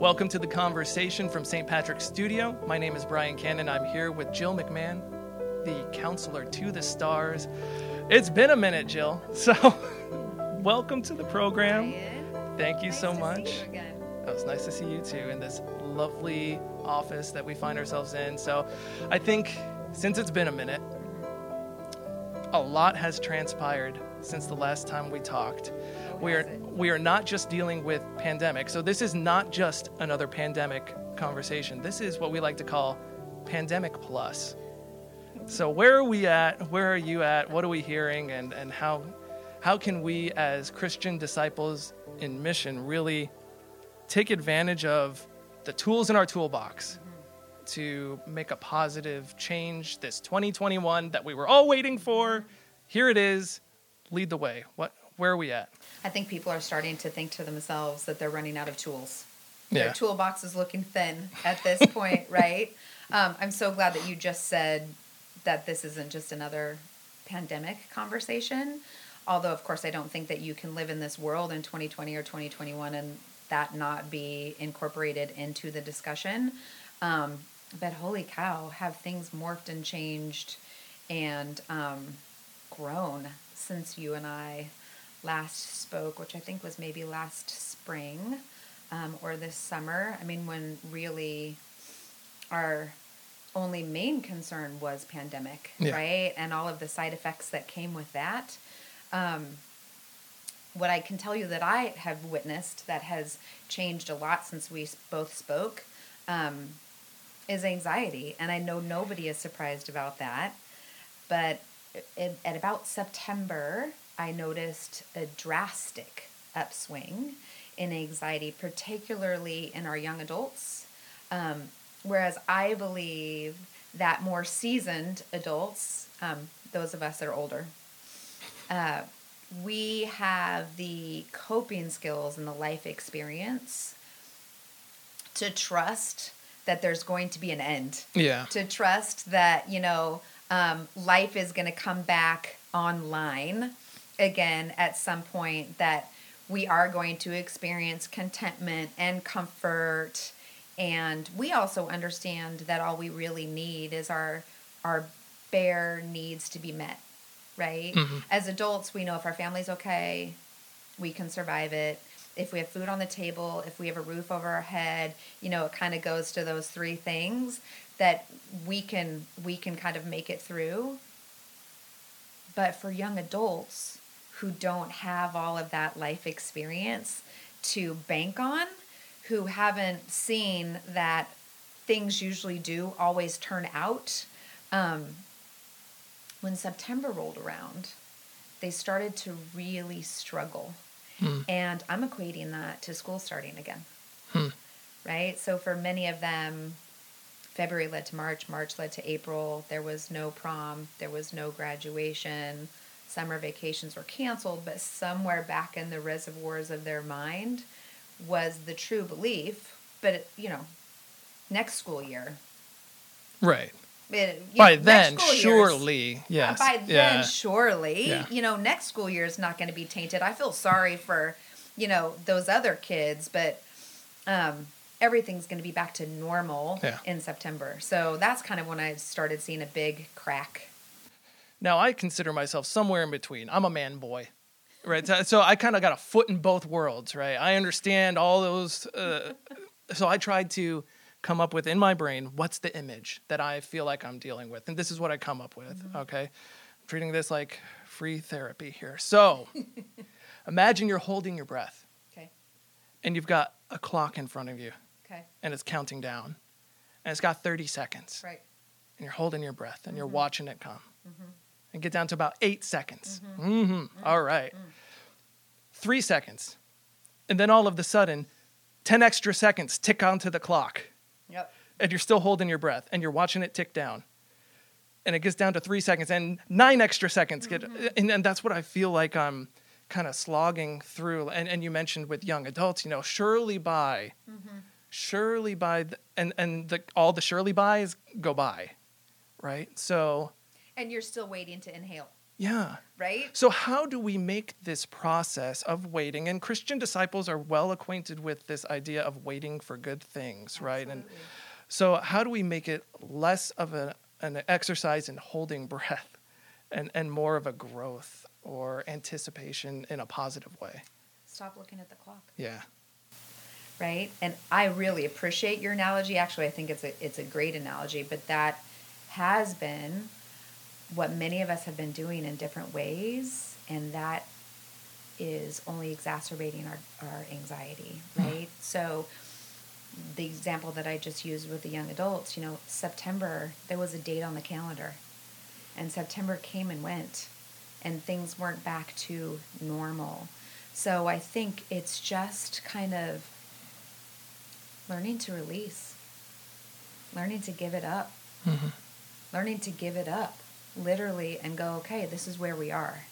Welcome to the conversation from St. Patrick's Studio. My name is Brian Cannon. I'm here with Jill McMahon, the counselor to the stars. It's been a minute, Jill. So, welcome to the program. Brian, Thank you nice so much. you. It was nice to see you too in this lovely office that we find ourselves in. So, I think since it's been a minute, a lot has transpired since the last time we talked. We are we are not just dealing with pandemic. So this is not just another pandemic conversation. This is what we like to call pandemic plus. So where are we at? Where are you at? What are we hearing and and how how can we as Christian disciples in mission really take advantage of the tools in our toolbox to make a positive change this 2021 that we were all waiting for. Here it is. Lead the way. What where are we at? I think people are starting to think to themselves that they're running out of tools. Yeah. Their toolbox is looking thin at this point, right? Um, I'm so glad that you just said that this isn't just another pandemic conversation. Although, of course, I don't think that you can live in this world in 2020 or 2021 and that not be incorporated into the discussion. Um, but holy cow, have things morphed and changed and um, grown since you and I last spoke, which I think was maybe last spring um, or this summer. I mean, when really our only main concern was pandemic, Yeah. right? And all of the side effects that came with that. Um, what I can tell you that I have witnessed that has changed a lot since we both spoke um, is anxiety. And I know nobody is surprised about that. But it, at about September, I noticed a drastic upswing in anxiety, particularly in our young adults. Um, whereas I believe that more seasoned adults, um, those of us that are older, uh, we have the coping skills and the life experience to trust that there's going to be an end Yeah. to trust that you know um, life is going to come back online again at some point that we are going to experience contentment and comfort. And we also understand that all we really need is our our bare needs to be met right? Mm-hmm. As adults we know if our family's okay we can survive it. If we have food on the table if we have a roof over our head you know it kind of goes to those three things that we can we can kind of make it through. But for young adults who don't have all of that life experience to bank on who haven't seen that things usually do always turn out um, when september rolled around they started to really struggle and I'm equating that to school starting again. Right? So for many of them, February led to March, March led to April. There was no prom, there was no graduation. Summer vacations were canceled, but somewhere back in the reservoirs of their mind was the true belief. But, you know, next school year. Right. it- By know, then, surely, yes. by then, surely, you know, next school year is not going to be tainted. I feel sorry for, you know, those other kids, but um, everything's going to be back to normal Yeah. in September. So that's kind of when I started seeing a big crack. Now I consider myself somewhere in between. I'm a man boy, right? So- so I kind of got a foot in both worlds, right? I understand all those. Uh, so I tried to come up with in my brain what's the image that I feel like I'm dealing with, and this is what I come up with. Okay, I'm treating this like free therapy here. So imagine you're holding your breath, Okay. and you've got a clock in front of you, Okay. and it's counting down, and it's got 30 seconds Right. and you're holding your breath and you're Mm-hmm. watching it come and get down to about eight seconds. Mm-hmm. hmm All right. Mm. Three seconds. And then all of a sudden, 10 extra seconds tick onto the clock Yep. and you're still holding your breath and you're watching it tick down. And it gets down to three seconds and nine extra seconds get, Mm-hmm. and, and that's what I feel like I'm kind of slogging through. And, and you mentioned with young adults, you know, surely by, Mm-hmm. surely by, the, and, and the, all the surely bys go by, right? So And you're still waiting to inhale. Yeah. right? So, how do we make this process of waiting? And Christian disciples are well acquainted with this idea of waiting for good things, right? And so, how do we make it less of a, an exercise in holding breath and, and more of a growth or anticipation in a positive way? Stop looking at the clock. Yeah. right? And I really appreciate your analogy. Actually, I think it's a it's a great analogy, but that has been what many of us have been doing in different ways, and that is only exacerbating our, our anxiety, hmm. right? So the example that I just used with the young adults, you know, September, there was a date on the calendar. And September came and went and things weren't back to normal. So I think it's just kind of learning to release, learning to give it up, mm-hmm. learning to give it up literally and go, okay, this is where we are.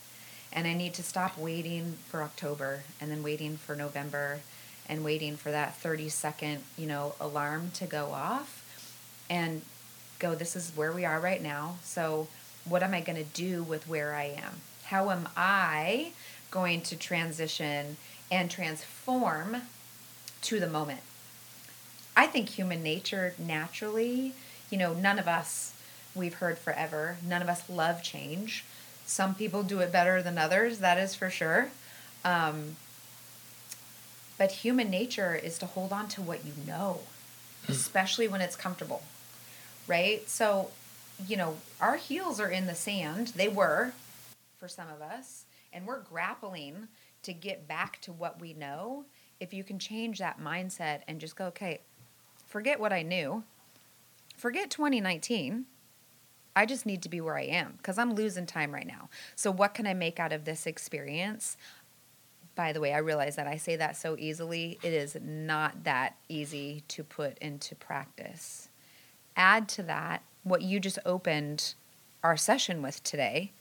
And I need to stop waiting for October and then waiting for November and waiting for that 30 second, you know, alarm to go off and go, this is where we are right now. So, what am I going to do with where I am? How am I going to transition and transform to the moment? I think human nature naturally, you know, none of us, we've heard forever, none of us love change. Some people do it better than others, that is for sure. Um, but human nature is to hold on to what you know, especially when it's comfortable, right? So, you know, our heels are in the sand. They were for some of us, and we're grappling to get back to what we know. If you can change that mindset and just go, okay, forget what I knew, forget 2019. I just need to be where I am because I'm losing time right now. So, what can I make out of this experience? By the way, I realize that I say that so easily. It is not that easy to put into practice. Add to that what you just opened our session with today.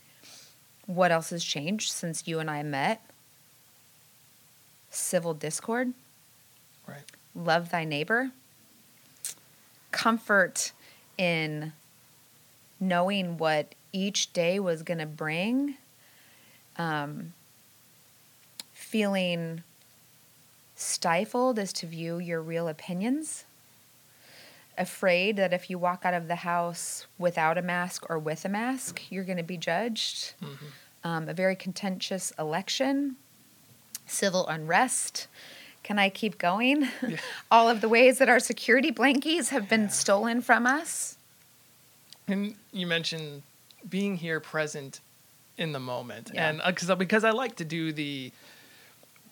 What else has changed since you and I met? Civil discord, Right. love thy neighbor, comfort in knowing what each day was going to bring, um, feeling stifled as to view your real opinions, afraid that if you walk out of the house without a mask or with a mask, you're going to be judged, um, a very contentious election, civil unrest. Can I keep going? All of the ways that our security blankies have been stolen from us. And you mentioned being here present in the moment. Yeah. And uh, cause, because I like to do the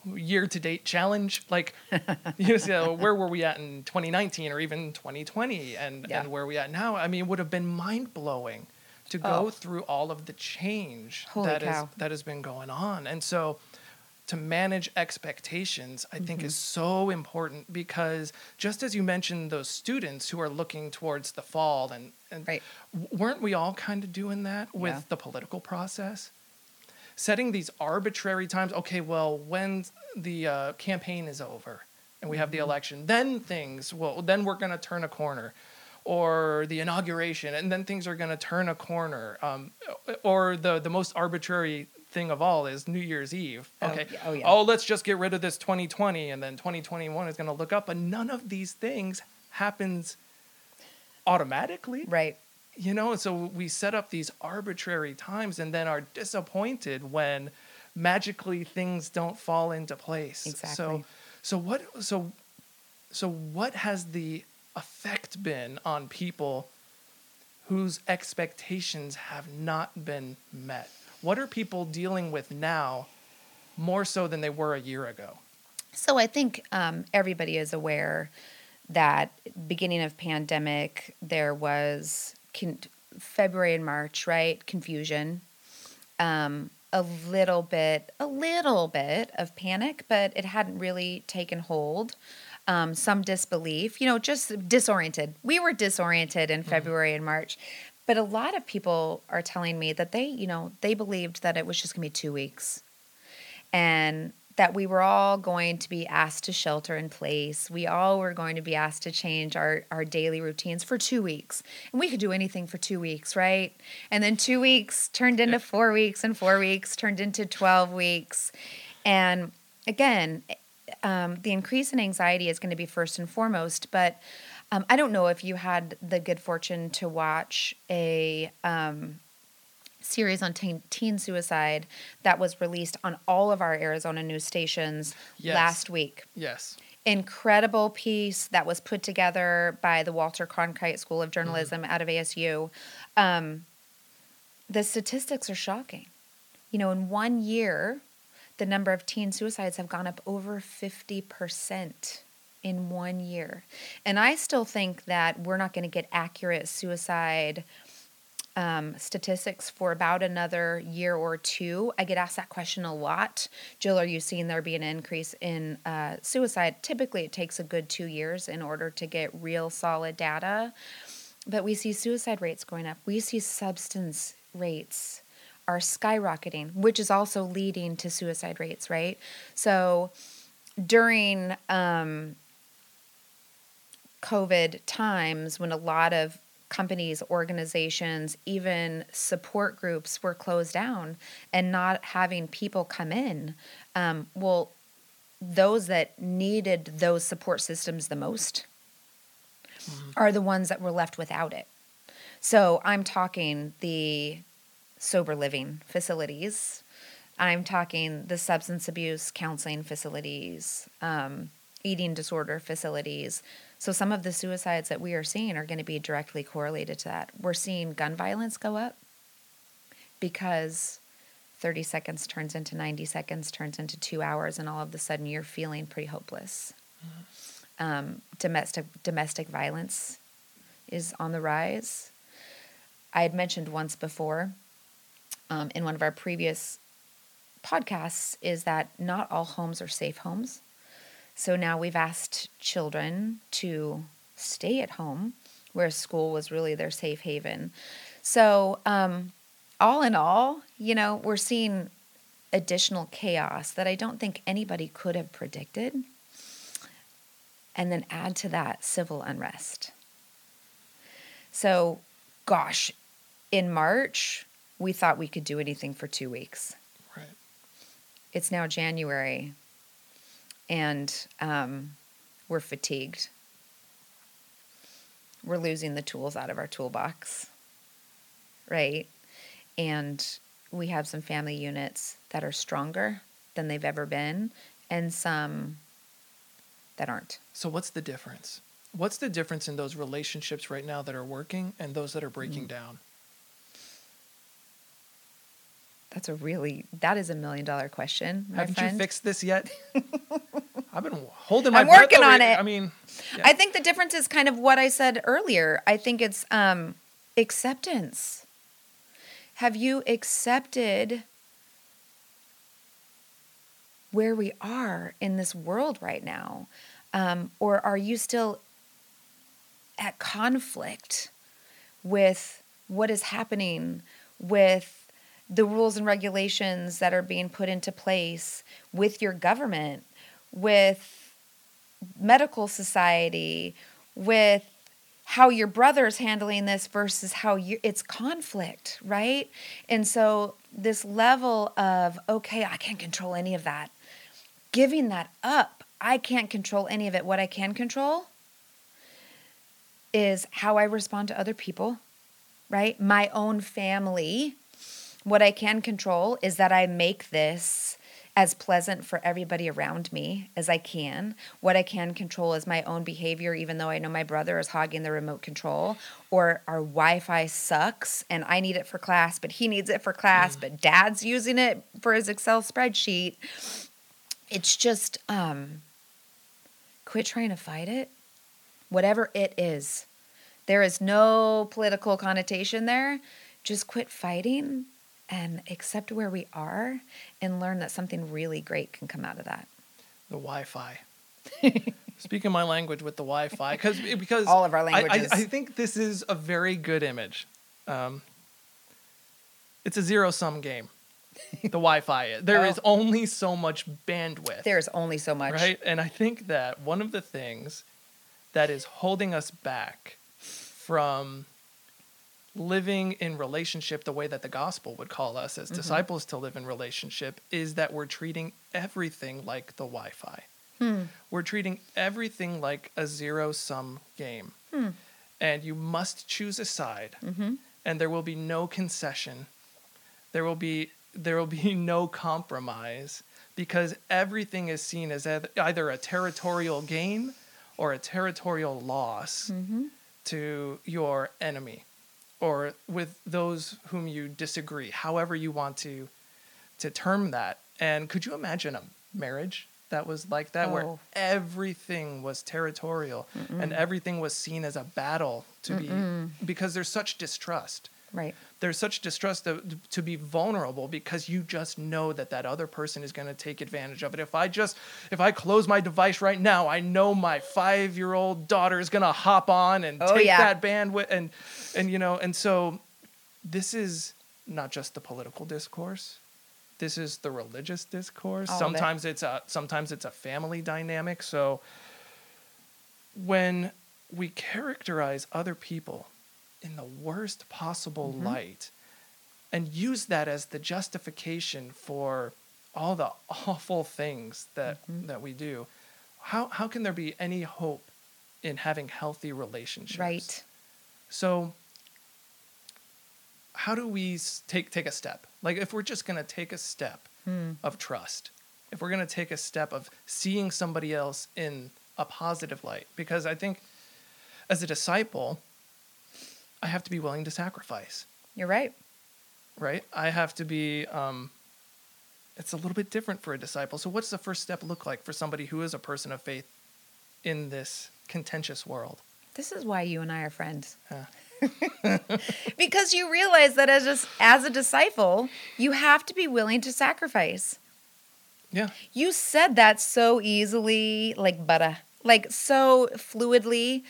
year to date challenge, like, you know, where were we at in 2019 or even 2020 and, Yeah. and where we at now? I mean, it would have been mind blowing to go Oh. through all of the change Holy that is that has been going on. And so to manage expectations, I think Mm-hmm. is so important because just as you mentioned those students who are looking towards the fall and, and Right. weren't we all kind of doing that with Yeah. the political process? Setting these arbitrary times. Okay, well, when the uh, campaign is over and we have Mm-hmm. the election, then things. Well, then we're going to turn a corner, or the inauguration, and then things are going to turn a corner. Um, or the the most arbitrary thing of all is New Year's Eve. Oh, Okay. yeah, oh, yeah. oh, let's just get rid of this 2020, and then 2021 is going to look up. But none of these things happens automatically Right. you know so we set up these arbitrary times and then are disappointed when magically things don't fall into place Exactly. so so what so so what has the effect been on people whose expectations have not been met what are people dealing with now more so than they were a year ago So I think um, everybody is aware that beginning of pandemic there was con- February and March, right? Confusion, um, a little bit, a little bit of panic, but it hadn't really taken hold. Um, some disbelief, you know, just disoriented. We were disoriented in February and March, but a lot of people are telling me that they, you know, they believed that it was just gonna be two weeks and that we were all going to be asked to shelter in place. We all were going to be asked to change our, our daily routines for two weeks. And we could do anything for two weeks, right? And then two weeks turned into four weeks, and four weeks turned into 12 weeks. And again, um, the increase in anxiety is going to be first and foremost. But um, I don't know if you had the good fortune to watch a um, series on teen, teen, suicide that was released on all of our Arizona news stations yes. last week. Yes. Incredible piece that was put together by the Walter Cronkite School of Journalism mm-hmm. out of ASU. Um, the statistics are shocking. You know, in one year, the number of teen suicides have gone up over 50% in one year. And I still think that we're not going to get accurate suicide um, statistics for about another year or two. I get asked that question a lot. Jill, are you seeing there be an increase in uh, suicide? Typically, it takes a good two years in order to get real solid data. But we see suicide rates going up. We see substance rates are skyrocketing, which is also leading to suicide rates, right? So during um, COVID times, when a lot of companies, organizations, even support groups were closed down and not having people come in, um, well, those that needed those support systems the most mm-hmm. are the ones that were left without it. So I'm talking the sober living facilities. I'm talking the substance abuse counseling facilities, um, eating disorder facilities. So, some of the suicides that we are seeing are going to be directly correlated to that. We're seeing gun violence go up because 30 seconds turns into 90 seconds, turns into two hours, and all of a sudden you're feeling pretty hopeless. Mm-hmm. Um, domestic, domestic violence is on the rise. I had mentioned once before um, in one of our previous podcasts is that not all homes are safe homes. So now we've asked children to stay at home, where school was really their safe haven. So, um, all in all, you know, we're seeing additional chaos that I don't think anybody could have predicted. And then add to that civil unrest. So, gosh, in March, we thought we could do anything for two weeks. Right. It's now January, and um, we're fatigued. We're losing the tools out of our toolbox, right? And we have some family units that are stronger than they've ever been, and some that aren't. So, what's the difference? What's the difference in those relationships right now that are working and those that are breaking mm-hmm. down? That's a really that is a million dollar question. Haven't friend. you fixed this yet? I've been holding my. I'm working on it. I mean, yeah. I think the difference is kind of what I said earlier. I think it's um, acceptance. Have you accepted where we are in this world right now, um, or are you still at conflict with what is happening with the rules and regulations that are being put into place with your government, with medical society, with how your brother's handling this versus how you it's conflict, right? And so this level of okay, I can't control any of that. Giving that up, I can't control any of it. What I can control is how I respond to other people, right? My own family what I can control is that I make this as pleasant for everybody around me as I can. What I can control is my own behavior, even though I know my brother is hogging the remote control, or our Wi Fi sucks and I need it for class, but he needs it for class, mm. but dad's using it for his Excel spreadsheet. It's just, um, quit trying to fight it, whatever it is. There is no political connotation there. Just quit fighting and accept where we are and learn that something really great can come out of that. The Wi-Fi. Speaking my language with the Wi-Fi, because because all of our languages. I, I, I, think this is a very good image. Um, it's a zero-sum game. the Wi-Fi. There Oh. is only so much bandwidth. There's only so much. Right? And I think that one of the things that is holding us back from living in relationship the way that the gospel would call us as mm-hmm. disciples to live in relationship is that we're treating everything like the Wi Fi. Hmm. We're treating everything like a zero sum game. Hmm. And you must choose a side, mm-hmm. and there will be no concession. There will be there will be no compromise because everything is seen as either a territorial gain or a territorial loss mm-hmm. to your enemy or with those whom you disagree however you want to to term that. And could you imagine a marriage that was like that where Oh. everything was territorial and everything was seen as a battle to be because there's such distrust Right. there's such distrust to, to be vulnerable because you just know that that other person is going to take advantage of it. If i just if i close my device right now i know my five year old daughter is going to hop on and Oh, take yeah. that bandwidth and and you know and so this is not just the political discourse. This is the religious discourse. All sometimes it's a sometimes it's a family dynamic. So when we characterize other people in the worst possible Mm-hmm. light and use that as the justification for all the awful things that Mm-hmm. that we do how how can there be any hope in having healthy relationships Right. so how do we take take a step like if we're just going to take a step Hmm. of trust if we're going to take a step of seeing somebody else in a positive light because i think as a disciple i have to be willing to sacrifice You're right. right i have to be um it's a little bit different for a disciple so what's the first step look like for somebody who is a person of faith in this contentious world This is why you and I are friends. Yeah. because you realize that as a, as a disciple, you have to be willing to sacrifice. yeah You said that so easily, like butter, like so fluidly,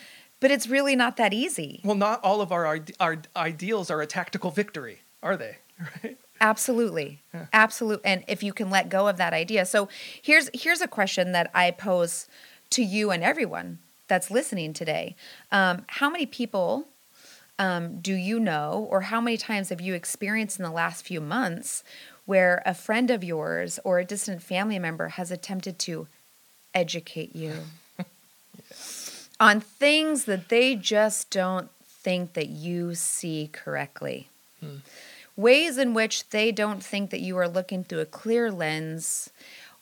but it's really not that easy. well not all of our our ideals are a tactical victory are they right Absolutely. Absolute and if you can let go of that idea. So here's here's a question that I pose to you and everyone that's listening today. Um, how many people um, do you know, or how many times have you experienced in the last few months where a friend of yours or a distant family member has attempted to educate you on things that they just don't think that you see correctly? Hmm. ways in which they don't think that you are looking through a clear lens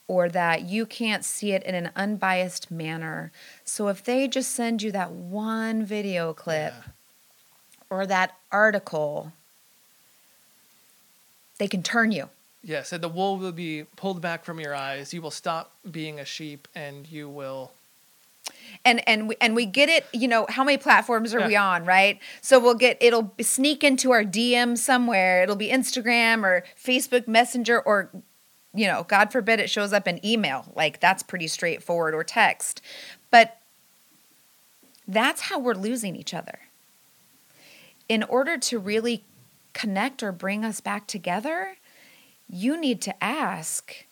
or that you can't see it in an unbiased manner. So if they just send you that one video clip Yeah. or that article, they can turn you. Yes, and the wool will be pulled back from your eyes. You will stop being a sheep, and you will. And and we, and we get it you know how many platforms are we on right? So we'll get it'll sneak into our dm somewhere. It'll be instagram or facebook messenger or you know god forbid it shows up in email. Like that's pretty straightforward or text. But that's how we're losing each other. In order to really connect or bring us back together you need to ask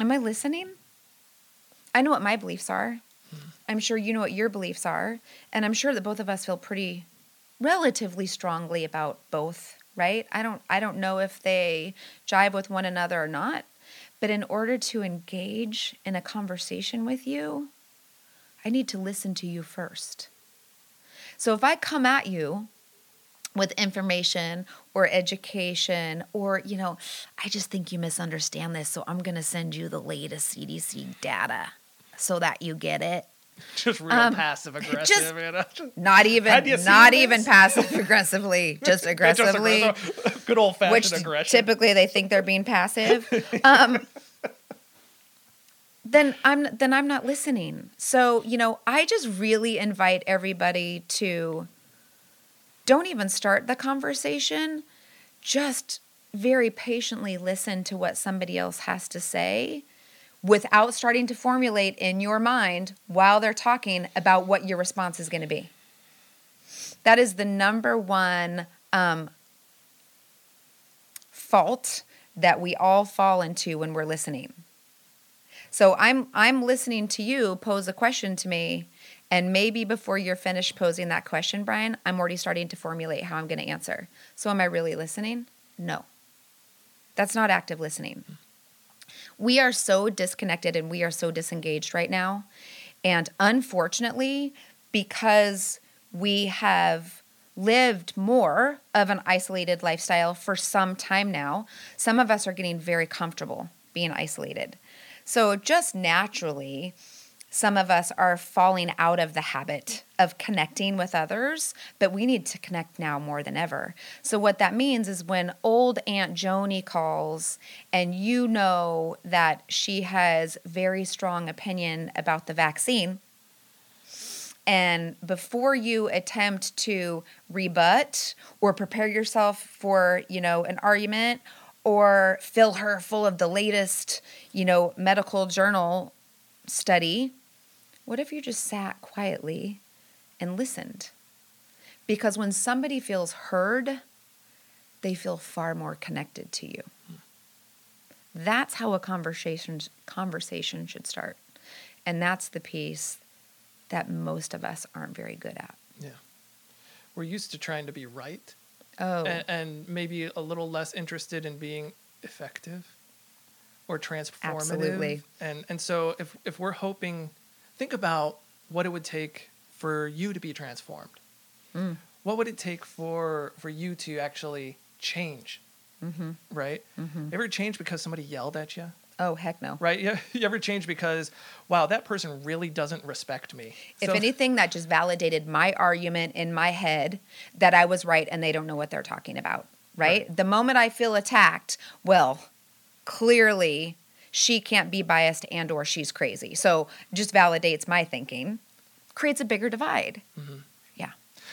am i listening? I know what my beliefs are. I'm sure you know what your beliefs are. And I'm sure that both of us feel pretty relatively strongly about both, right? I don't I don't know if they jive with one another or not. But in order to engage in a conversation with you, I need to listen to you first. So if I come at you with information or education or you know i just think you misunderstand this so i'm going to send you the latest cdc data so that you get it Just real Um, passive aggressive. just- you know? not even not this? even passive aggressively just Just aggressively aggressive. Good old fashioned which aggression. typically they think they're being passive um, then i'm then i'm not listening so you know i just really invite everybody to don't even start the conversation just very patiently listen to what somebody else has to say without starting to formulate in your mind while they're talking about what your response is going to be that is the number one um, fault that we all fall into when we're listening. So I'm I'm listening to you pose a question to me and maybe before you're finished posing that question, Brian, I'm already starting to formulate how I'm going to answer. So am I really listening? No. That's not active listening. We are so disconnected and we are so disengaged right now. And unfortunately, because we have lived more of an isolated lifestyle for some time now, some of us are getting very comfortable being isolated. So, just naturally, some of us are falling out of the habit of connecting with others, but we need to connect now more than ever. So, what that means is when old Aunt Joni calls and you know that she has very strong opinion about the vaccine, and before you attempt to rebut or prepare yourself for, you know, an argument or fill her full of the latest, you know, medical journal study, what if you just sat quietly and listened? Because when somebody feels heard, they feel far more connected to you. That's how a conversation conversation should start. And that's the piece that most of us aren't very good at. Yeah. We're used to trying to be right Oh, and, and maybe a little less interested in being effective or transformative. Absolutely. And and so if if we're hoping think about what it would take for you to be transformed. Mm. What would it take for for you to actually change? mm-hmm. Right? Mm-hmm. Ever change because somebody yelled at you? oh, heck no. Right? You, you ever change because wow, that person really doesn't respect me. If So- anything, that just validated my argument in my head that I was right and they don't know what they're talking about, right? The moment I feel attacked, well, clearly she can't be biased and or she's crazy. So just validates my thinking, creates a bigger divide. Yeah.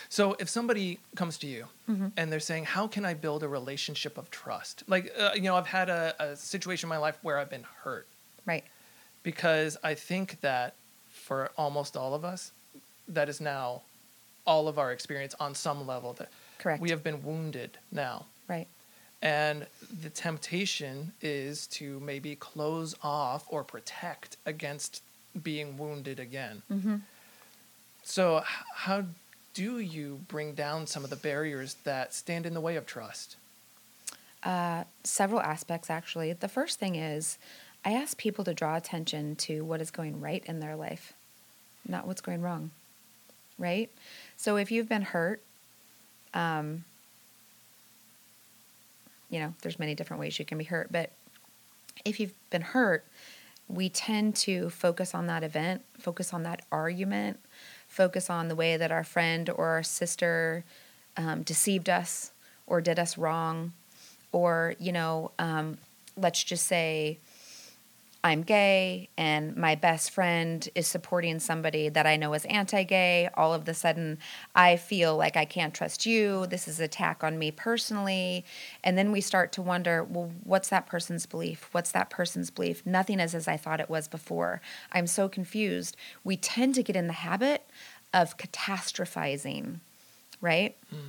So if somebody comes to you Mm-hmm. and they're saying, "How can I build a relationship of trust?" Like, uh, you know, I've had a, a situation in my life where I've been hurt Right. because I think that for almost all of us, that is now all of our experience on some level that Correct. we have been wounded now. right. And the temptation is to maybe close off or protect against being wounded again. Mm-hmm. So, h- how do you bring down some of the barriers that stand in the way of trust? Uh, several aspects, actually. The first thing is I ask people to draw attention to what is going right in their life, not what's going wrong. Right? So if you've been hurt, um, you know, there's many different ways you can be hurt, but if you've been hurt, we tend to focus on that event, focus on that argument, focus on the way that our friend or our sister um, deceived us or did us wrong, or, you know, um, let's just say I'm gay and my best friend is supporting somebody that I know is anti gay. All of the sudden, I feel like I can't trust you. This is an attack on me personally. And then we start to wonder well, what's that person's belief? What's that person's belief? Nothing is as I thought it was before. I'm so confused. We tend to get in the habit of catastrophizing, right? Hmm.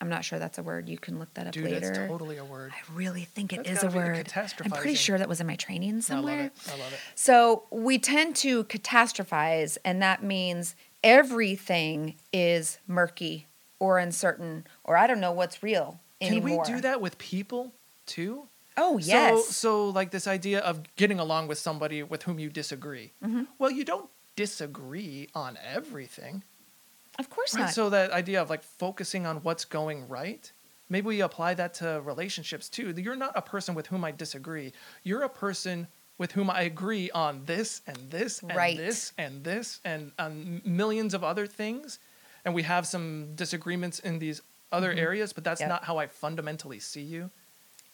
I'm not sure that's a word. You can look that up Dude, later. that's totally a word. I really think it That's is a be the word. I'm pretty sure that was in my training somewhere. I love it. I love it. So we tend to catastrophize, and that means everything is murky or uncertain, or I don't know what's real anymore. Can we do that with people too? Oh yes. So, so like this idea of getting along with somebody with whom you disagree. Mm-hmm. Well, you don't disagree on everything, of course right? not. So that idea of like focusing on what's going right. Maybe we apply that to relationships too. You're not a person with whom I disagree. You're a person with whom I agree on this and this and Right. this and this and on millions of other things. And we have some disagreements in these other areas, but that's Mm-hmm. Yep. not how I fundamentally see you.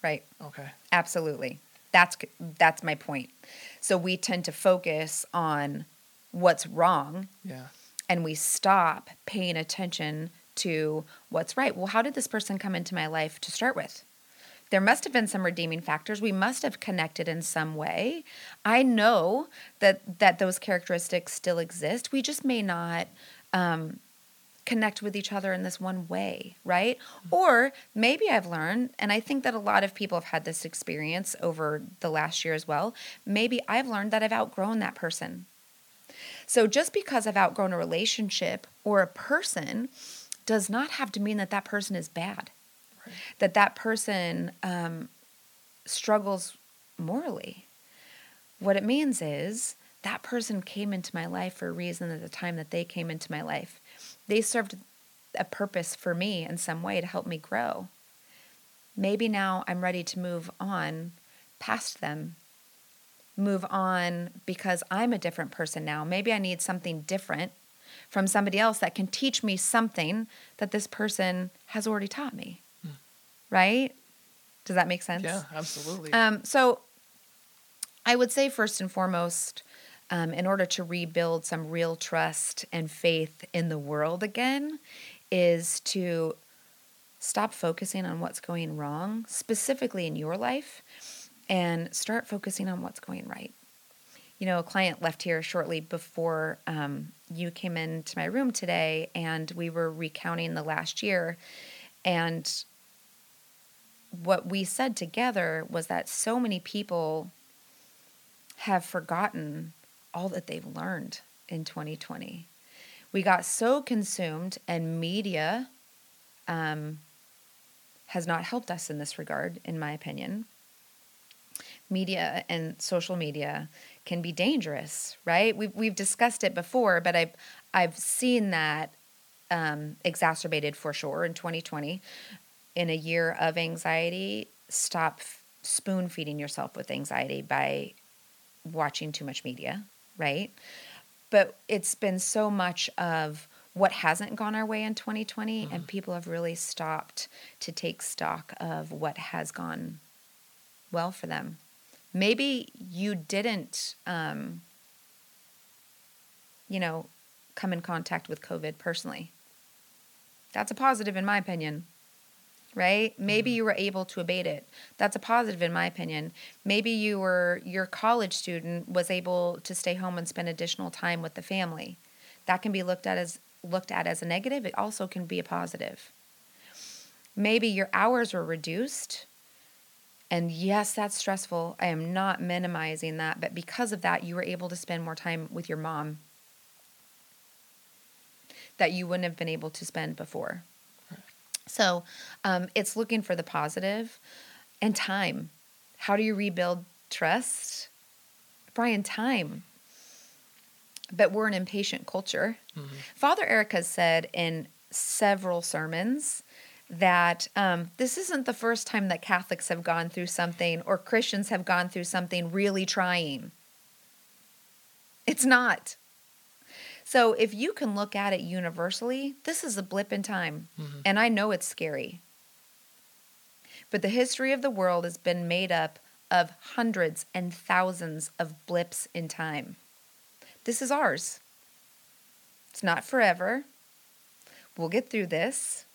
right. Okay. Absolutely. That's that's my point. So we tend to focus on what's wrong Yeah. And we stop paying attention to what's right. Well, how did this person come into my life to start with? There must have been some redeeming factors. We must have connected in some way. I know that that those characteristics still exist. We just may not um, connect with each other in this one way, right? Or maybe I've learned, and I think that a lot of people have had this experience over the last year as well. Maybe I've learned that I've outgrown that person. So just because I've outgrown a relationship or a person does not have to mean that that person is bad, right. that that person um, struggles morally. What it means is that person came into my life for a reason at the time that they came into my life. They served a purpose for me in some way to help me grow. Maybe now I'm ready to move on past them. Move on because I'm a different person now. Maybe I need something different from somebody else that can teach me something that this person has already taught me. Hmm. Right? Does that make sense? Yeah, absolutely. Um, so I would say, first and foremost, um, in order to rebuild some real trust and faith in the world again, is to stop focusing on what's going wrong, specifically in your life, and start focusing on what's going right. You know, a client left here shortly before um, you came into my room today, and we were recounting the last year. And what we said together was that so many people have forgotten all that they've learned in 2020. We got so consumed, and media um, has not helped us in this regard, in my opinion. Media and social media can be dangerous, right? We've, we've discussed it before, but I've, I've seen that um, exacerbated for sure in 2020. In a year of anxiety, stop spoon feeding yourself with anxiety by watching too much media right? But it's been so much of what hasn't gone our way in 2020, mm-hmm. and people have really stopped to take stock of what has gone well for them. Maybe you didn't, um, you know, come in contact with COVID personally. That's a positive, in my opinion right? Maybe mm-hmm. you were able to abate it. That's a positive in my opinion. Maybe you were your college student was able to stay home and spend additional time with the family. That can be looked at as looked at as a negative. It also can be a positive. Maybe your hours were reduced. And yes, that's stressful. I am not minimizing that, but because of that, you were able to spend more time with your mom that you wouldn't have been able to spend before. So um, it's looking for the positive and time. How do you rebuild trust? Brian, time. But we're an impatient culture. Mm-hmm. Father Eric has said in several sermons that um, this isn't the first time that Catholics have gone through something or Christians have gone through something really trying. It's not. So if you can look at it universally, this is a blip in time. Mm-hmm. And I know it's scary. But the history of the world has been made up of hundreds and thousands of blips in time. This is ours. It's not forever. We'll get through this,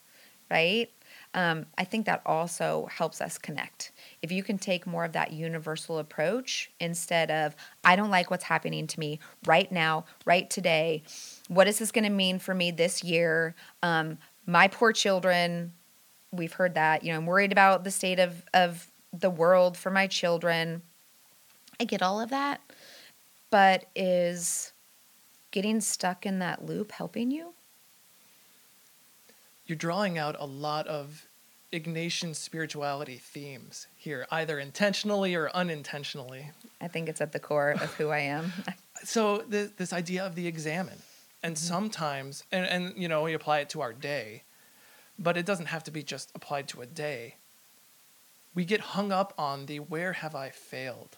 right? Um, I think that also helps us connect if you can take more of that universal approach instead of, I don't like what's happening to me right now, right today. What is this going to mean for me this year? Um, my poor children, we've heard that. You know, I'm worried about the state of, of the world for my children. I get all of that. But is getting stuck in that loop helping you? You're drawing out a lot of Ignatian spirituality themes here, either intentionally or unintentionally. I think it's at the core of who I am. so this, this idea of the examen, and mm-hmm. sometimes, and, and you know, we apply it to our day, but it doesn't have to be just applied to a day. We get hung up on the where have I failed,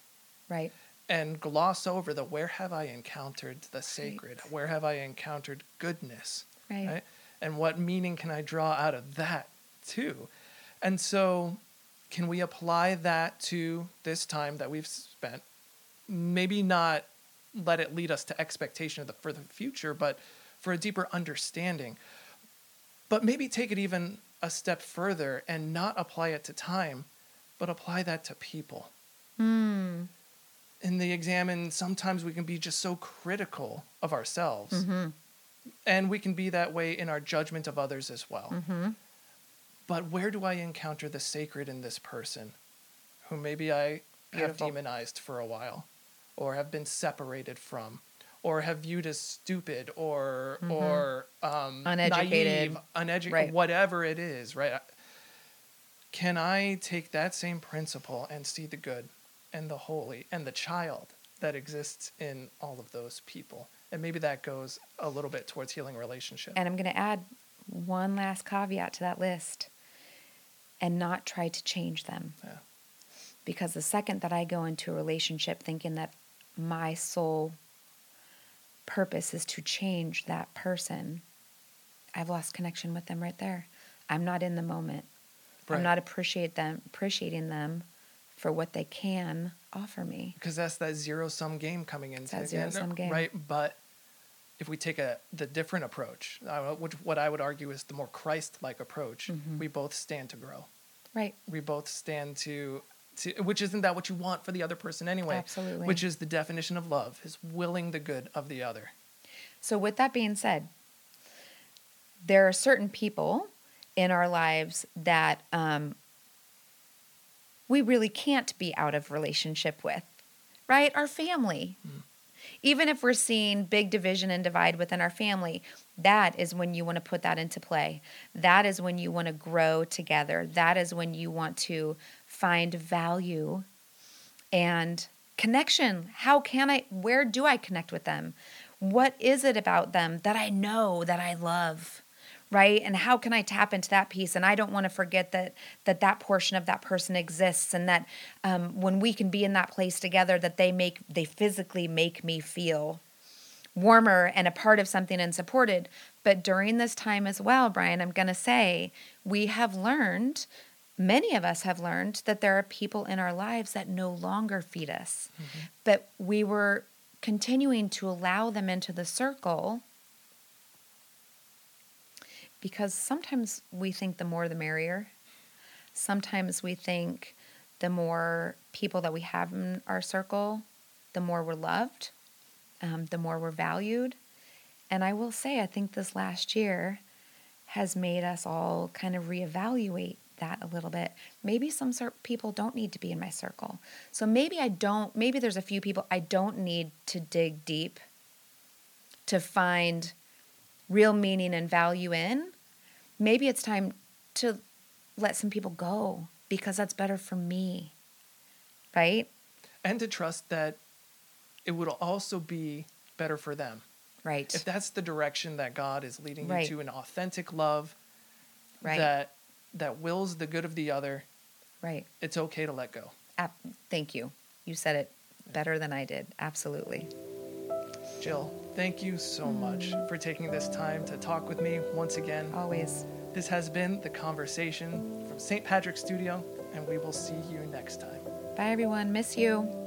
right, and gloss over the where have I encountered the sacred, right. where have I encountered goodness, right. right, and what meaning can I draw out of that too and so, can we apply that to this time that we've spent? Maybe not let it lead us to expectation of the, for the future, but for a deeper understanding. But maybe take it even a step further and not apply it to time, but apply that to people. Mm. In the examen, sometimes we can be just so critical of ourselves. Mm-hmm. And we can be that way in our judgment of others as well. Mm-hmm. But where do I encounter the sacred in this person who maybe I Beautiful. have demonized for a while or have been separated from or have viewed as stupid or or um, Mm-hmm. Uneducated. naive, uneducated, Right. whatever it is, right? Can I take that same principle and see the good and the holy and the child that exists in all of those people? And maybe that goes a little bit towards healing relationships. And I'm going to add one last caveat to that list and not try to change them. Yeah. Because the second that I go into a relationship thinking that my sole purpose is to change that person, I've lost connection with them right there. I'm not in the moment. Right. I'm not appreciate them appreciating them for what they can offer me. because that's that zero sum game coming into that it, zero-sum game. right? But if we take a the different approach, which what I would argue is the more Christ-like approach, Mm-hmm. we both stand to grow. Right. We both stand to, to which isn't that what you want for the other person anyway? Absolutely. Which is the definition of love: is willing the good of the other. So, with that being said, there are certain people in our lives that um, we really can't be out of relationship with, right? Our family. Hmm. Even if we're seeing big division and divide within our family, that is when you want to put that into play. That is when you want to grow together. That is when you want to find value and connection. How can I, where do I connect with them? What is it about them that I know that I love? Right? And how can I tap into that piece? And I don't want to forget that that that portion of that person exists, and that um, when we can be in that place together, that they make they physically make me feel warmer and a part of something and supported. But during this time as well, Brian, I'm going to say we have learned, many of us have learned, that there are people in our lives that no longer feed us. But we were continuing to allow them into the circle because sometimes we think the more the merrier. Sometimes we think the more people that we have in our circle, the more we're loved um, the more we're valued. And I will say, I think this last year has made us all kind of reevaluate that a little bit. Maybe some people don't need to be in my circle. So maybe I don't, maybe there's a few people I don't need to dig deep to find real meaning and value in. Maybe it's time to let some people go because that's better for me. Right? And to trust that it would also be better for them. Right. If that's the direction that God is leading Right. you to, an authentic love Right. that that wills the good of the other, right. it's okay to let go. Ap- thank you. You said it better than I did. Absolutely. Jill, thank you so much for taking this time to talk with me once again. Always. This has been The Conversation from St. Patrick's Studio, and we will see you next time. Bye, everyone. Miss you.